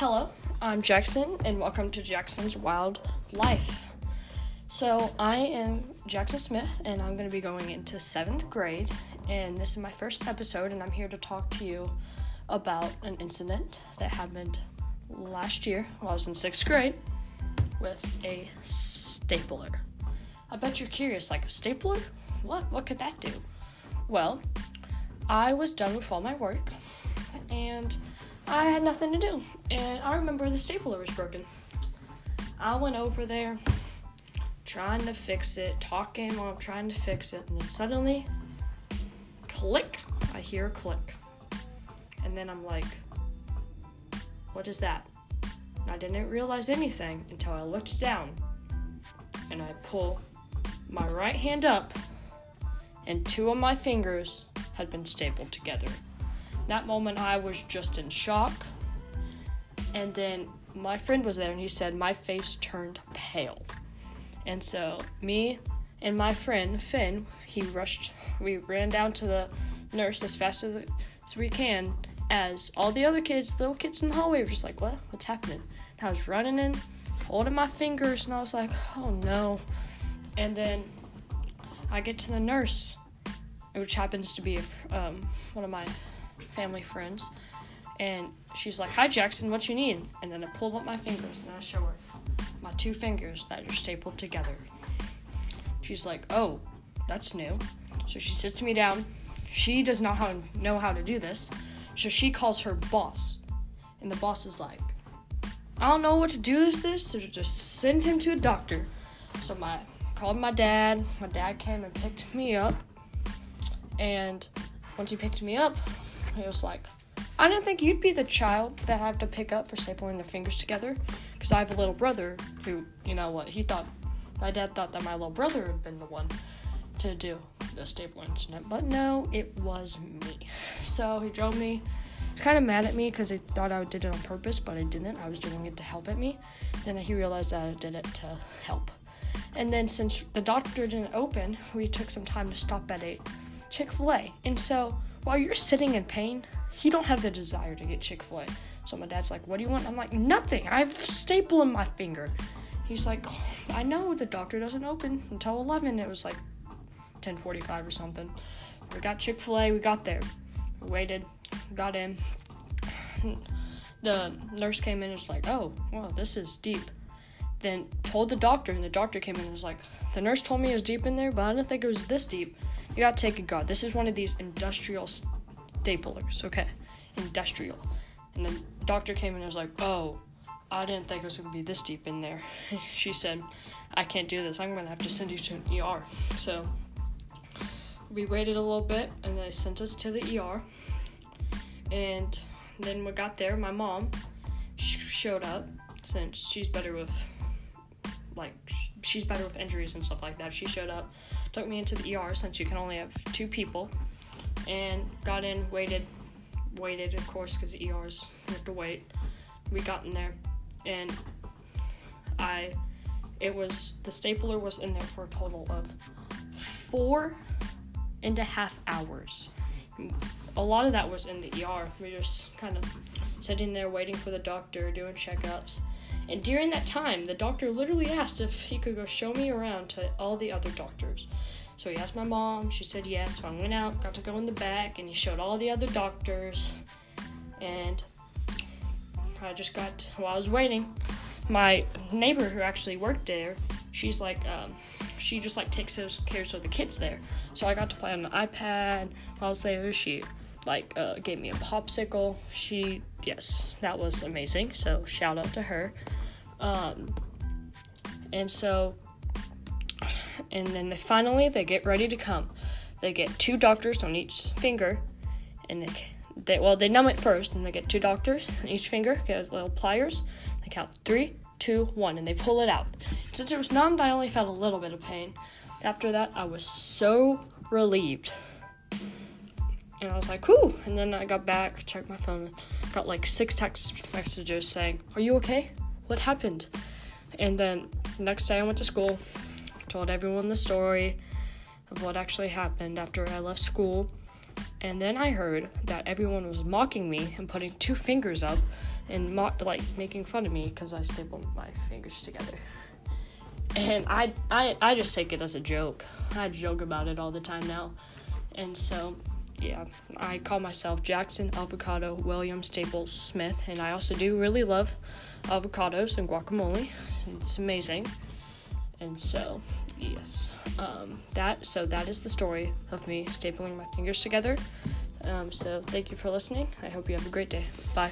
Hello, I'm Jackson, and welcome to Jackson's Wild Life. So, I am Jackson Smith, and I'm going to be going into seventh grade, and this is my first episode, and I'm here to talk to you about an incident that happened last year while I was in sixth grade with a stapler. I bet you're curious, like a stapler? What? What could that do? Well, I was done with all my work, and I had nothing to do. And I remember the stapler was broken. I went over there trying to fix it, talking while I'm trying to fix it, and then suddenly, click, I hear a click. And then I'm like, what is that? I didn't realize anything until I looked down and I pull my right hand up, and two of my fingers had been stapled together. That moment, I was just in shock. And then my friend was there and he said, My face turned pale. And so, me and my friend, Finn, he rushed, we ran down to the nurse as fast as, we can, as all the other kids, little kids in the hallway, were just like, What? What's happening? And I was running in, holding my fingers, and I was like, Oh no. And then I get to the nurse, which happens to be um, one of my family friends, and she's like, "Hi, Jackson, what you need?" And then I pull up my fingers and I show her my two fingers that are stapled together. She's like, "Oh, that's new." So she sits me down. She does not know how to do this, so she calls her boss, and the boss is like, "I don't know what to do with this, so just send him to a doctor." So my called my dad. My dad came and picked me up, and once he picked me up, he was like, I didn't think you'd be the child that I have to pick up for stapling their fingers together. Because I have a little brother who, you know what, he thought, my dad thought that my little brother had been the one to do the stapling incident. But no, it was me. So he drove me. He's kind of mad at me because he thought I did it on purpose, but I didn't. I was doing it to help at me. Then he realized that I did it to help. And then since the doctor didn't open, we took some time to stop at a Chick fil A. And so while you're sitting in pain, you don't have the desire to get Chick fil A. So my dad's like, What do you want? I'm like, Nothing. I have a staple in my finger. He's like, oh, I know the doctor doesn't open until 11. It was like 10:45 or something. We got Chick Fil A. We got there. We waited. Got in. The nurse came in and was like, "Oh, well, this is deep." Then told the doctor, and the doctor came in and was like, "The nurse told me it was deep in there, but I didn't think it was this deep." You gotta take a guard. This is one of these industrial staplers, okay? Industrial. And the doctor came in and was like, oh, I didn't think it was gonna be this deep in there. she said, I can't do this. I'm gonna have to send you to an ER. So we waited a little bit and they sent us to the ER. And then we got there, my mom showed up since she's better with like she's better with injuries and stuff like that. She showed up, took me into the ER since you can only have two people, and got in, waited, waited of course because ERs you have to wait. We got in there, and I, it was the stapler was in there for a total of four and a half hours. A lot of that was in the ER. We were just kind of sitting there waiting for the doctor, doing checkups. And during that time, the doctor literally asked if he could go show me around to all the other doctors. So he asked my mom, she said yes. So I went out, got to go in the back, and he showed all the other doctors. And I just got, while I was waiting, my neighbor who actually worked there, she's like, um, she just like takes care of the kids there. So I got to play on the iPad while I was there. She like uh, gave me a popsicle. She yes, that was amazing. So shout out to her. Um, and so, and then they finally they get ready to come. They get two doctors on each finger, and they, they well they numb it first, and they get two doctors on each finger. Get little pliers. They count three, two, one, and they pull it out. Since it was numbed, I only felt a little bit of pain. After that, I was so relieved. And I was like, cool. And then I got back, checked my phone, got like six text messages saying, Are you okay? What happened? And then next day I went to school, told everyone the story of what actually happened after I left school. And then I heard that everyone was mocking me and putting two fingers up and mo- like making fun of me because I stapled my fingers together. And I, I, I just take it as a joke. I joke about it all the time now. And so, yeah, I call myself Jackson Avocado William Staples Smith. And I also do really love avocados and guacamole. It's amazing. And so, yes, um, that so that is the story of me stapling my fingers together. Um, so thank you for listening. I hope you have a great day. Bye.